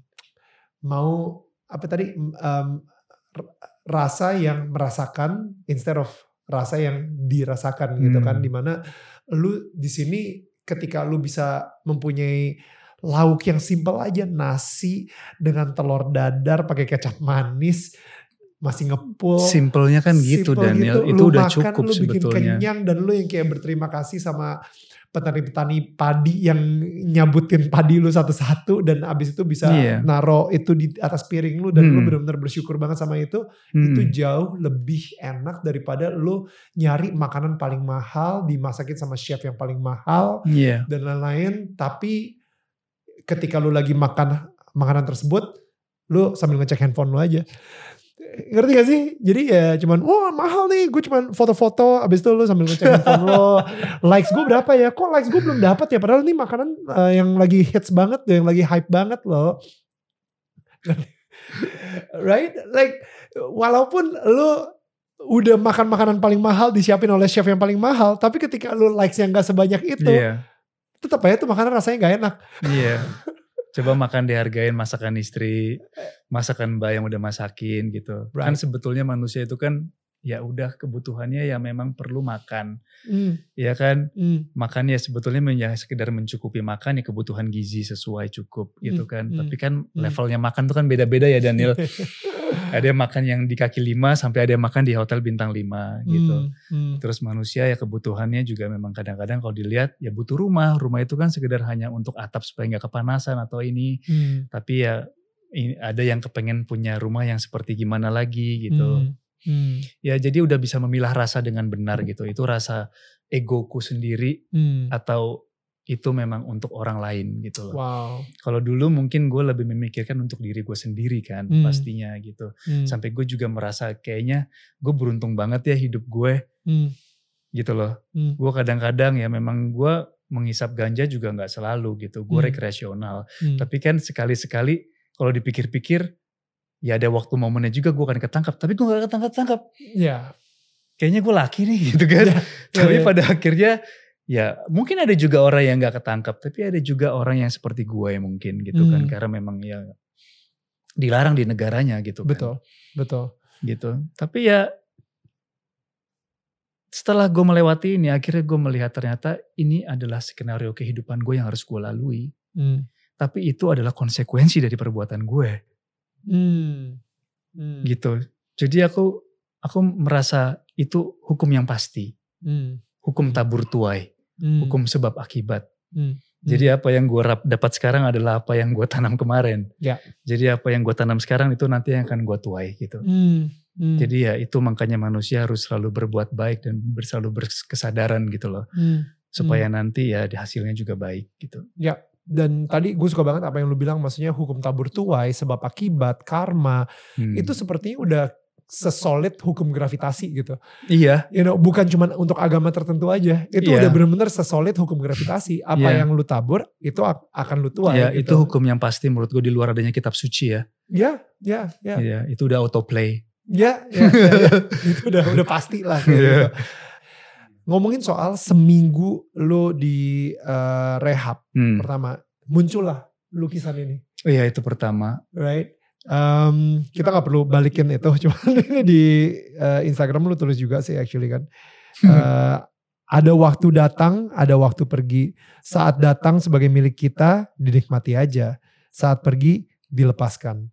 mau apa tadi r- rasa yang merasakan instead of rasa yang dirasakan gitu Hmm. kan di mana lu di sini ketika lu bisa mempunyai lauk yang simpel aja nasi dengan telur dadar pakai kecap manis masih ngepul Simpelnya kan gitu Simple Daniel, itu Lu udah makan, cukup lu bikin sebetulnya. kenyang dan lu yang kayak berterima kasih sama petani-petani padi yang nyabutin padi lu satu-satu dan abis itu bisa Iya. naro itu di atas piring lu dan lu Hmm. benar-benar bersyukur banget sama itu Hmm. itu jauh lebih enak daripada lu nyari makanan paling mahal dimasakin sama chef yang paling mahal Iya. dan lain-lain tapi ketika lu lagi makan makanan tersebut lu sambil ngecek handphone lu aja ngerti gak sih? Jadi ya cuman wah mahal nih. Gue cuman foto-foto abis itu lu sambil ngecek handphone lo likes gue berapa ya? Kok likes gue belum dapat ya? Padahal ini makanan eh, yang lagi hits banget yang lagi hype banget loh. Right? Like walaupun lu udah makan makanan paling mahal disiapin oleh chef yang paling mahal tapi ketika lu likes yang gak sebanyak itu Iya. tetap aja tuh makanan rasanya gak enak. Iya. Coba makan dihargain masakan istri, masakan mbak yang udah masakin gitu. Kan sebetulnya manusia itu kan ya udah kebutuhannya ya memang perlu makan. Hmm, Ya kan? hmm, Makan ya sebetulnya ya sekedar mencukupi makan ya kebutuhan gizi sesuai cukup gitu Hmm, kan. hmm, Tapi kan hmm. levelnya makan tuh kan beda-beda ya Daniel. ada yang makan yang di kaki lima sampai ada yang makan di hotel bintang lima gitu. Hmm, Terus manusia ya kebutuhannya juga memang kadang-kadang kalau dilihat ya butuh rumah. Rumah itu kan sekedar hanya untuk atap supaya nggak kepanasan atau ini. hmm, Tapi ya ini ada yang kepengen punya rumah yang seperti gimana lagi gitu. hmm, hmm, Ya jadi udah bisa memilah rasa dengan benar gitu. Itu rasa egoku sendiri hmm. atau itu memang untuk orang lain gitu loh. Wow. Kalau dulu mungkin gue lebih memikirkan untuk diri gue sendiri kan Hmm. pastinya gitu. Hmm, Sampai gue juga merasa kayaknya gue beruntung banget ya hidup gue hmm, gitu loh. hmm, gue kadang-kadang ya memang gue menghisap ganja juga nggak selalu gitu gue Hmm. rekreasional hmm. tapi kan sekali-sekali kalau dipikir-pikir ya ada waktu momennya juga gue akan ketangkap tapi gue gak ketangkap-tangkap Ya. kayaknya gue laki nih gitu kan Ya, tapi ya, ya. pada akhirnya ya mungkin ada juga orang yang nggak ketangkap tapi ada juga orang yang seperti gue mungkin gitu kan Hmm. karena memang ya dilarang di negaranya gitu kan Betul, betul. gitu tapi ya setelah gue melewati ini akhirnya gue melihat ternyata ini adalah skenario kehidupan gue yang harus gue lalui Hmm, tapi itu adalah konsekuensi dari perbuatan gue hmm, Hmm. gitu. Jadi aku aku merasa itu hukum yang pasti, Hmm. hukum tabur tuai, Hmm. hukum sebab akibat. Hmm. Jadi apa yang gue dapat sekarang adalah apa yang gue tanam kemarin. Ya. Jadi apa yang gue tanam sekarang itu nanti yang akan gue tuai gitu. Hmm. Hmm. Jadi ya itu makanya manusia harus selalu berbuat baik dan selalu berkesadaran gitu loh. Hmm. Supaya nanti ya hasilnya juga baik gitu. Dan tadi gue suka banget apa yang lu bilang, maksudnya hukum tabur tuai, sebab akibat, karma, Hmm. itu sepertinya udah sesolid hukum gravitasi gitu. iya, You know, bukan cuma untuk agama tertentu aja. Itu Iya. udah bener-bener sesolid hukum gravitasi. Apa Iya. yang lu tabur, itu ak- akan lu tuai. ya itu gitu. hukum yang pasti menurut gue di luar adanya kitab suci ya. Ya, ya, ya. Iya, itu udah autoplay. Ya, ya, ya, ya. itu udah udah pasti lah. kayak Iya. Ngomongin soal seminggu lu di eh, rehab Hmm. pertama, muncullah lukisan ini, Oh iya itu pertama. right? Um, kita nggak perlu balikin itu, cuman ini di eh, Instagram lu tulis juga sih actually kan. Eh, ada waktu datang, ada waktu pergi. Saat datang sebagai milik kita, dinikmati aja. Saat pergi, dilepaskan.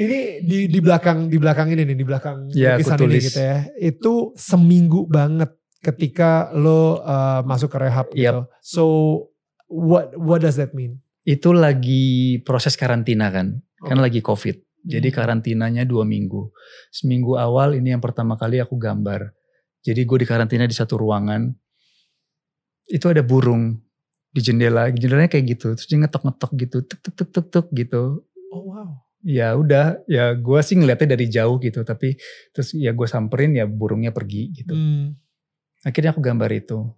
Ini di di belakang di belakang ini nih, di belakang Ya, aku lukisan ini gitu ya. Itu seminggu banget ketika lo uh, masuk ke rehab gitu. So what what does that mean? itu lagi proses karantina kan. Kan Oke. lagi covid. Jadi Hmm. karantinanya dua minggu. Seminggu awal ini yang pertama kali aku gambar. Jadi gue di karantina di satu ruangan. Itu ada burung di jendela. Jendelanya kayak gitu. Terus dia ngetok-ngetok gitu. Tuk tuk tuk tuk tuk gitu. Ya udah. Ya gue sih ngeliatnya dari jauh gitu. Tapi terus ya gue samperin ya burungnya pergi gitu. Hmm. Akhirnya aku gambar itu.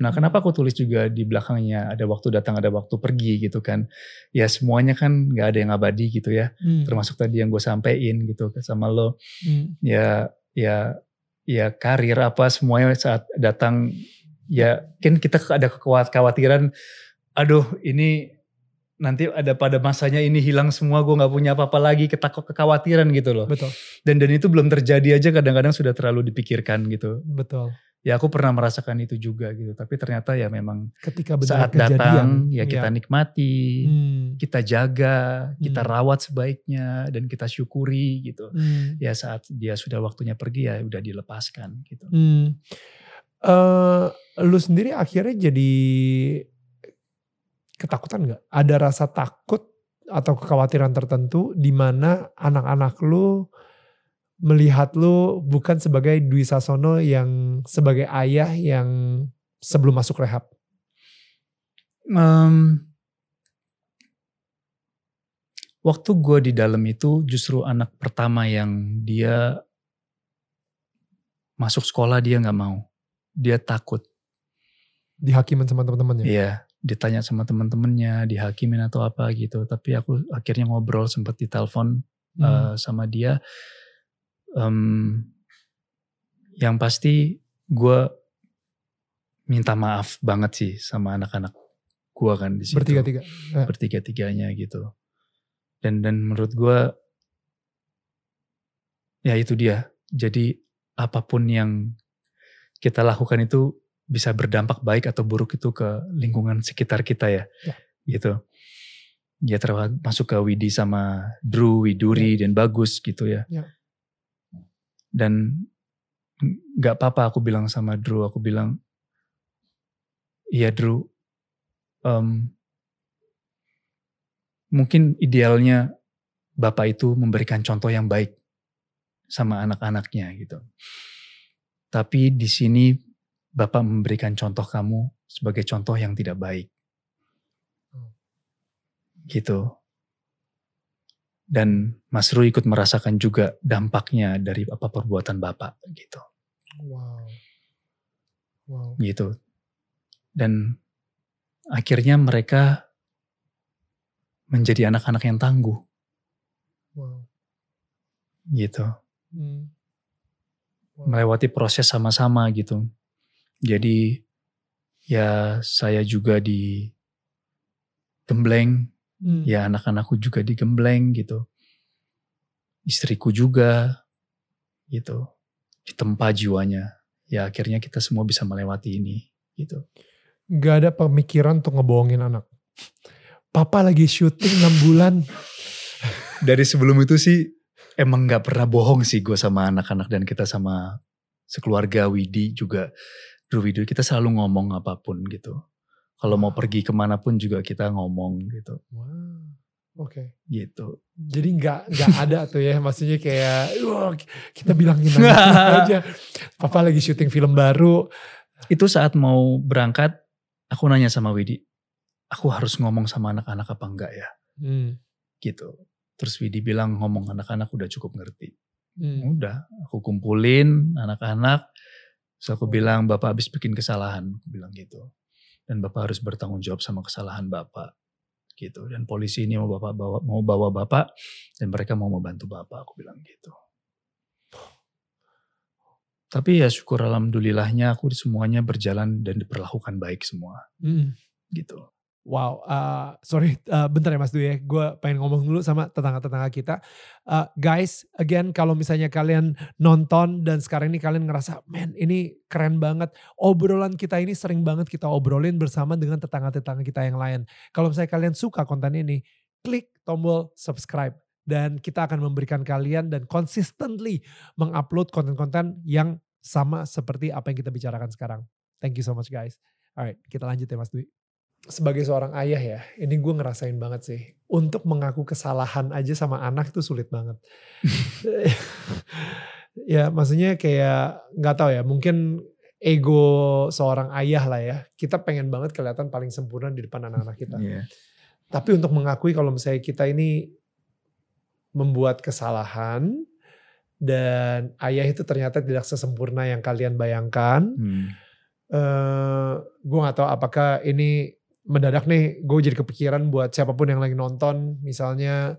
Nah, kenapa aku tulis juga di belakangnya ada waktu datang, ada waktu pergi gitu kan? Ya semuanya kan nggak ada yang abadi gitu ya. Hmm. Termasuk tadi yang gue sampein gitu sama lo. Hmm. Ya, ya, ya karir apa semuanya saat datang. Ya, kan kita ada kekhawatiran. Aduh, ini nanti ada pada masanya ini hilang semua, gue nggak punya apa-apa lagi, ketakut kekhawatiran gitu loh. Betul, Dan dan itu belum terjadi aja kadang-kadang sudah terlalu dipikirkan gitu betul. ya aku pernah merasakan itu juga gitu tapi ternyata ya memang Ketika benar saat kejadian, datang ya kita nikmati Hmm. kita jaga kita Hmm. rawat sebaiknya dan kita syukuri gitu Hmm. ya saat dia sudah waktunya pergi ya udah dilepaskan gitu Hmm. Eh, lu sendiri akhirnya jadi ketakutan nggak? Ada rasa takut atau kekhawatiran tertentu di mana anak-anak lu melihat lu bukan sebagai Dwi Sasono yang sebagai ayah yang sebelum masuk rehab. Em, waktu gue di dalam itu justru anak pertama yang dia masuk sekolah dia nggak mau dia takut Dihakimin sama teman-temannya. Iya, ditanya sama teman-temannya, dihakimin atau apa gitu. Tapi aku akhirnya ngobrol sempat ditelepon Hmm. eh, sama dia. Em, yang pasti gue minta maaf banget sih sama anak-anak gue kan di situ. Bertiga-tiga. Eh. Bertiga-tiganya gitu. Dan dan menurut gue ya itu dia. Jadi apa pun yang kita lakukan itu bisa berdampak baik atau buruk itu ke lingkungan sekitar kita ya, Ya. gitu. Ya termasuk ke Widi sama Drew, Widuri dan Bagus gitu ya. Ya. Dan nggak apa-apa aku bilang sama Drew, aku bilang, iya Drew, em, mungkin idealnya bapak itu memberikan contoh yang baik sama anak-anaknya gitu. Tapi di sini bapak memberikan contoh kamu sebagai contoh yang tidak baik. Gitu. Dan Mas Ru ikut merasakan juga dampaknya dari apa perbuatan bapak gitu. Wow. Wow. Gitu. Dan akhirnya mereka menjadi anak-anak yang tangguh Wow. gitu. Hmm. Wow. melewati proses sama-sama gitu. Jadi ya saya juga di gembleng, Hmm. ya anak-anakku juga digembleng gitu. Istriku juga gitu. Ditempa jiwanya. Ya akhirnya kita semua bisa melewati ini gitu. Gak ada pemikiran untuk ngebohongin anak. Papa lagi syuting 6 bulan. dari sebelum itu sih emang nggak pernah bohong sih gue sama anak-anak dan kita sama sekeluarga Widi juga. Drew Widi kita selalu ngomong apa pun gitu. Kalau mau pergi ke mana pun juga kita ngomong gitu. Wow. Oke. Gitu. Jadi nggak nggak ada tuh ya, maksudnya kayak wah, kita bilangin aja. Papa lagi syuting film baru. Itu saat mau berangkat, aku nanya sama Widi, aku harus ngomong sama anak-anak apa enggak ya? Hmm. Gitu. Terus Widi bilang ngomong anak-anak udah cukup ngerti. Hmm. Udah, aku kumpulin anak-anak. Terus aku bilang bapak habis bikin kesalahan, aku bilang gitu. Dan bapak harus bertanggung jawab sama kesalahan bapak, gitu. Dan polisi ini mau bapak bawa mau bawa bapak dan mereka mau membantu bapak, aku bilang gitu. Tapi ya syukur alhamdulillahnya aku semuanya berjalan dan diperlakukan baik semua, Hmm. gitu. Wow, uh, sorry, uh, bentar ya Mas Dwi ya. Gue pengen ngomong dulu sama tetangga-tetangga kita. Uh, guys, again kalau misalnya kalian nonton dan sekarang ini kalian ngerasa, man ini keren banget. Obrolan kita ini sering banget kita obrolin bersama dengan tetangga-tetangga kita yang lain. Kalau misalnya kalian suka konten ini, klik tombol subscribe. Dan kita akan memberikan kalian dan consistently mengupload konten-konten yang sama seperti apa yang kita bicarakan sekarang. Thank you so much guys. Alright, kita lanjut ya Mas Dwi sebagai seorang ayah ya, ini gue ngerasain banget sih. Untuk mengaku kesalahan aja sama anak itu sulit banget. ya maksudnya kayak nggak tahu ya, mungkin ego seorang ayah lah ya. Kita pengen banget kelihatan paling sempurna di depan anak-anak kita. Yeah. Tapi untuk mengakui kalau misalnya kita ini membuat kesalahan dan ayah itu ternyata tidak sesempurna yang kalian bayangkan. Hmm. Uh, gue gak tahu apakah ini mendadak nih gue jadi kepikiran buat siapa pun yang lagi nonton. Misalnya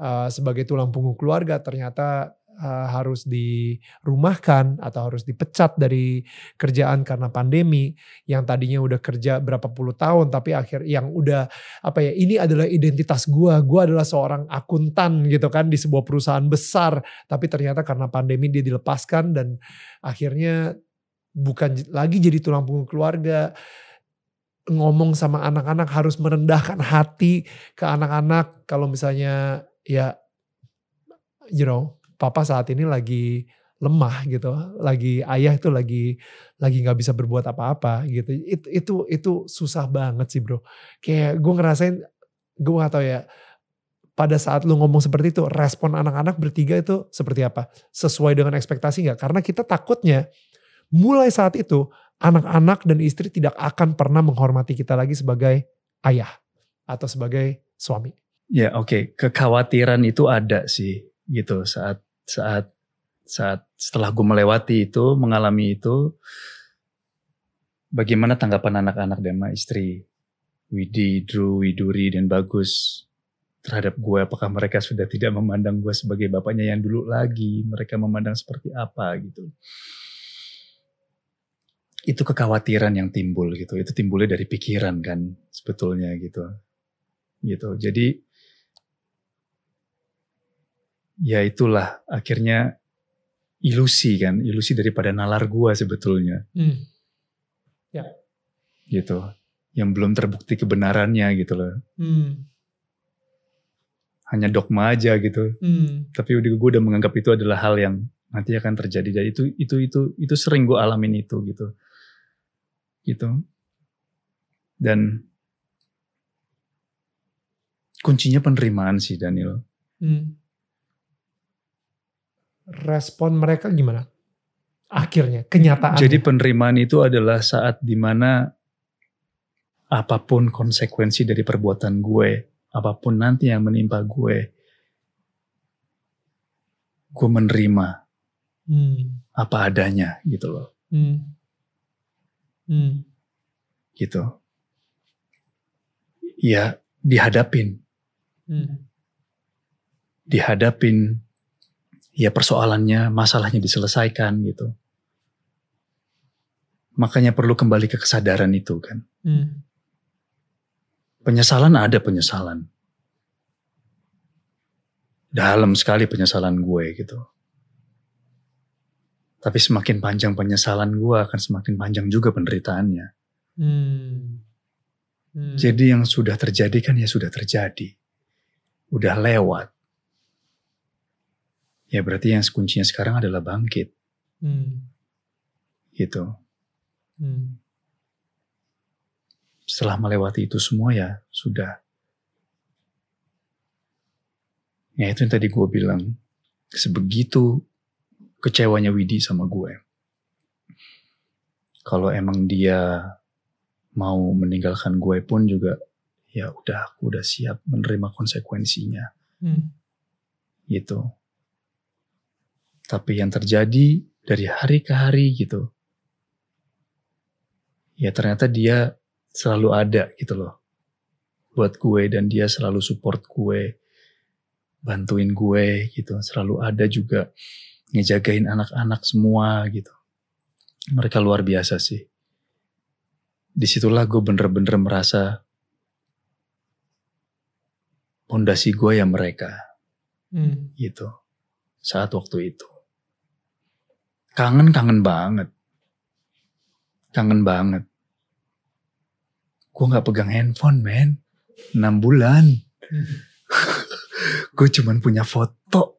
uh, sebagai tulang punggung keluarga ternyata uh, harus dirumahkan atau harus dipecat dari kerjaan karena pandemi yang tadinya udah kerja berapa puluh tahun tapi akhir yang udah apa ya ini adalah identitas gue gue adalah seorang akuntan gitu kan di sebuah perusahaan besar tapi ternyata karena pandemi dia dilepaskan dan akhirnya bukan lagi jadi tulang punggung keluarga ngomong sama anak-anak harus merendahkan hati ke anak-anak. Kalau misalnya ya you know papa saat ini lagi lemah gitu lagi ayah itu lagi lagi nggak bisa berbuat apa-apa gitu. Itu itu itu susah banget sih bro. Kayak gue ngerasain gue gak tau ya pada saat lu ngomong seperti itu respon anak-anak bertiga itu seperti apa? Sesuai dengan ekspektasi nggak? Karena kita takutnya mulai saat itu anak-anak dan istri tidak akan pernah menghormati kita lagi sebagai ayah atau sebagai suami. Ya oke, okay. kekhawatiran itu ada sih gitu saat saat saat setelah gue melewati itu, mengalami itu, bagaimana tanggapan anak-anak dan istri Widi, Drew, Widuri dan Bagus terhadap gue? Apakah mereka sudah tidak memandang gue sebagai bapaknya yang dulu lagi? Mereka memandang seperti apa gitu? Itu kekhawatiran yang timbul gitu. Itu timbulnya dari pikiran kan sebetulnya gitu. Gitu. Jadi ya itulah akhirnya ilusi kan, ilusi daripada nalar gua sebetulnya. Hmm. Ya. Gitu. Yang belum terbukti kebenarannya gitu loh. Hmm. Hanya dogma aja gitu. Hmm. Tapi udah gue udah menganggap itu adalah hal yang nanti akan terjadi dan itu itu itu itu sering gue alamin itu gitu gitu. Dan kuncinya penerimaan sih Daniel. Hmm. Respon mereka gimana? Akhirnya kenyataan. Jadi penerimaan itu adalah saat di mana apa pun konsekuensi dari perbuatan gue, apa pun nanti yang menimpa gue, gue menerima hmm. apa adanya gitu loh. Hmm. Hmm. Gitu. Ya dihadapin. Hmm. Dihadapin. Ya persoalannya, masalahnya diselesaikan gitu. Makanya perlu kembali ke kesadaran itu kan. Hmm. Penyesalan ada penyesalan. Dalam sekali penyesalan gue gitu. Tapi semakin panjang penyesalan gue akan semakin panjang juga penderitaannya. Hmm. Hmm. Jadi yang sudah terjadi kan ya sudah terjadi. Udah lewat. ya berarti yang kuncinya sekarang adalah bangkit Hmm. gitu. Hmm. Setelah melewati itu semua ya sudah. Ya itu yang tadi gue bilang. Sebegitu kecewanya Widi sama gue. Kalau emang dia mau meninggalkan gue pun juga ya udah aku udah siap menerima konsekuensinya Hmm. gitu. Tapi yang terjadi dari hari ke hari gitu. Ya ternyata dia selalu ada gitu loh. Buat gue dan dia selalu support gue. Bantuin gue gitu. Selalu ada juga ngejagain anak-anak semua gitu. Mereka luar biasa sih. Di situlah gue bener-bener merasa pondasi gue ya mereka Hmm. gitu saat waktu itu kangen kangen banget kangen banget gue nggak pegang handphone men 6 bulan Hmm. gue cuman punya foto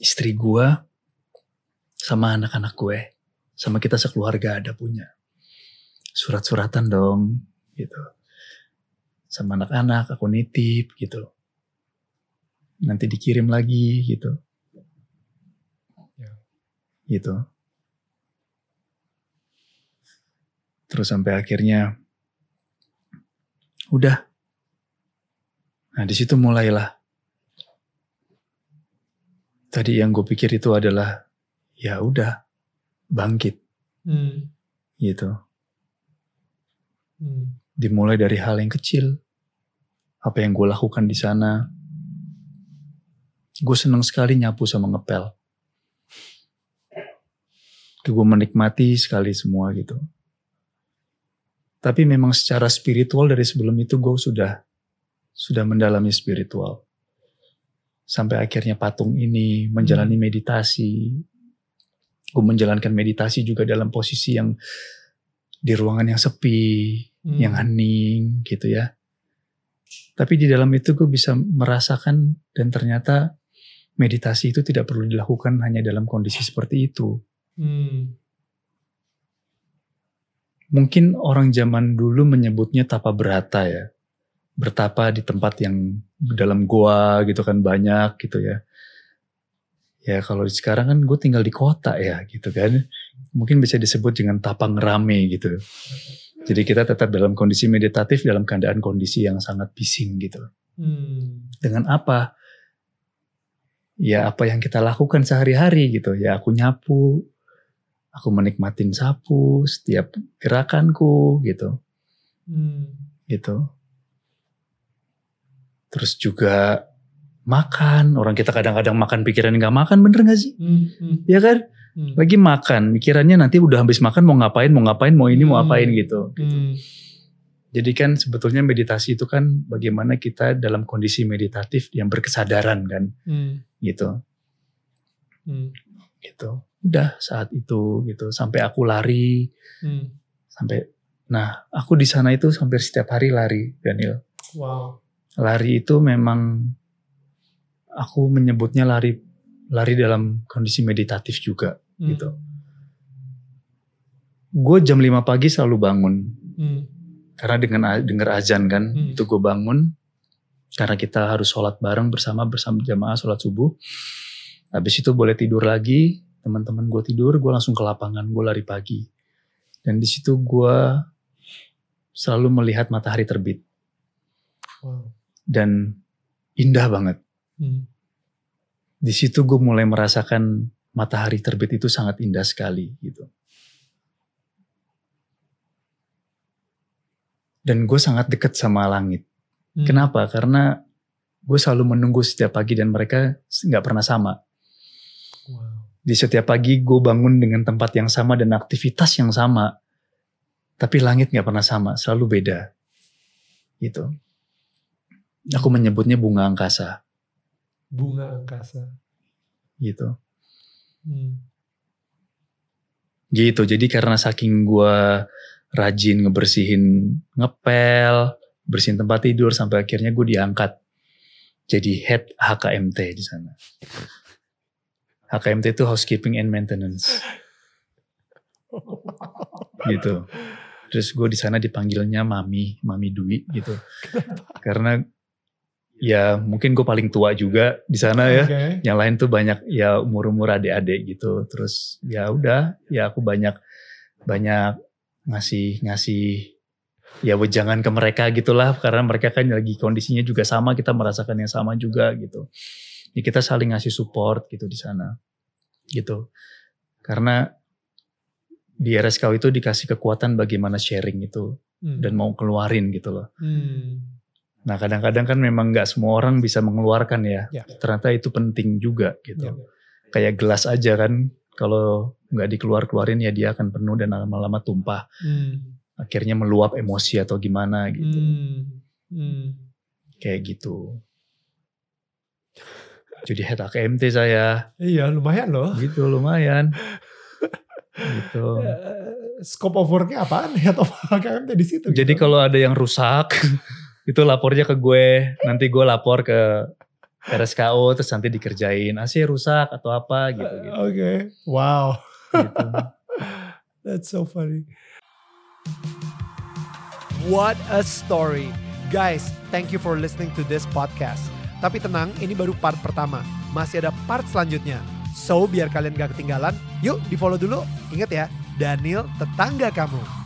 istri gue sama anak-anak gue sama kita sekeluarga ada punya. Surat-suratan dong gitu. Sama anak-anak aku nitip gitu. Nanti dikirim lagi gitu. Ya. gitu. Terus sampai akhirnya udah. Nah di situ mulailah. Tadi yang gue pikir itu adalah ya udah bangkit. Hmm. gitu. Hmm. dimulai dari hal yang kecil. Apa yang gue lakukan di sana. Gue seneng sekali nyapu sama ngepel. Gue menikmati sekali semua gitu. Tapi memang secara spiritual dari sebelum itu gue sudah sudah mendalami spiritual. Sampai akhirnya patung ini menjalani meditasi gue menjalankan meditasi juga dalam posisi yang di ruangan yang sepi Hmm. yang hening gitu ya. Tapi di dalam itu gue bisa merasakan dan ternyata meditasi itu tidak perlu dilakukan hanya dalam kondisi seperti itu. Hmm. Mungkin orang zaman dulu menyebutnya tapa berata ya. Bertapa di tempat yang dalam goa gitu kan banyak gitu ya. Ya kalau sekarang kan gue tinggal di kota ya gitu kan. Mungkin bisa disebut dengan tapa ngerame gitu. Jadi kita tetap dalam kondisi meditatif dalam keadaan kondisi yang sangat bising gitu. Hmm. Dengan apa? Ya apa yang kita lakukan sehari-hari gitu. Ya aku nyapu, aku menikmatin sapu setiap gerakanku gitu, Hmm. gitu. Terus juga makan. Orang kita kadang-kadang makan pikiran nggak makan, bener gak sih? Hmm. Hmm. Ya kan? Hmm. Lagi makan, pikirannya nanti udah habis makan mau ngapain, mau ngapain, mau ini, mau Hmm. apain gitu. Hmm. Jadi kan sebetulnya meditasi itu kan bagaimana kita dalam kondisi meditatif yang berkesadaran kan, Hmm. gitu, Hmm. gitu. Udah saat itu gitu, sampai aku lari, Hmm. sampai, nah aku di sana itu hampir setiap hari lari, Daniel. Wow. Lari itu memang aku menyebutnya lari, lari dalam kondisi meditatif juga, Hmm. gitu. Gue jam 5 pagi selalu bangun, Hmm. karena dengan dengar azan kan Hmm. itu gue bangun karena kita harus sholat bareng bersama bersama jamaah sholat subuh habis itu boleh tidur lagi teman-teman gue tidur gue langsung ke lapangan gue lari pagi dan di situ gue selalu melihat matahari terbit Wow. dan indah banget Hmm. di situ gue mulai merasakan matahari terbit itu sangat indah sekali gitu dan gue sangat dekat sama langit Hmm. Kenapa? Karena gue selalu menunggu setiap pagi dan mereka nggak pernah sama. Wow. Di setiap pagi gue bangun dengan tempat yang sama dan aktivitas yang sama. Tapi langit nggak pernah sama, selalu beda. Gitu. Aku menyebutnya bunga angkasa. Bunga angkasa. Gitu. Hmm. Gitu. Jadi karena saking gue rajin ngebersihin ngepel, bersihin tempat tidur sampai akhirnya gue diangkat jadi head HKMT di sana. HKMT itu housekeeping and maintenance. gitu. Terus gue di sana dipanggilnya Mami, Mami Dwi gitu. Karena ya mungkin gue paling tua juga di sana ya. Oke. Yang lain tuh banyak ya umur-umur adik-adik gitu. Terus ya udah, ya aku banyak banyak ngasih ngasih ya wejangan ke mereka gitulah karena mereka kan lagi kondisinya juga sama, kita merasakan yang sama juga gitu. Ya kita saling ngasih support gitu di sana. Gitu. Karena di RSKW itu dikasih kekuatan bagaimana sharing itu Hmm. dan mau keluarin gitu loh. Hmm. Nah kadang-kadang kan memang nggak semua orang bisa mengeluarkan ya. Ya. Ternyata itu penting juga gitu. Ya. Kayak gelas aja kan, kalau nggak dikeluar-keluarin ya dia akan penuh dan lama-lama tumpah. Hmm. Akhirnya meluap emosi atau gimana gitu. Hmm. Hmm. Kayak gitu. Jadi head AKMT saya, Iya lumayan loh. gitu lumayan. gitu. Eh, scope of worknya apaan head of HKMT di situ? Jadi gitu. kalau ada yang rusak, itu lapornya ke gue. Nanti gue lapor ke RSKO terus nanti dikerjain. AC rusak atau apa gitu. gitu. Oke, wow, gitu. that's so funny. What a story, guys! Thank you for listening to this podcast. Tapi tenang, ini baru part pertama. Masih ada part selanjutnya. So biar kalian gak ketinggalan, yuk di follow dulu. Ingat ya, Daniel tetangga kamu.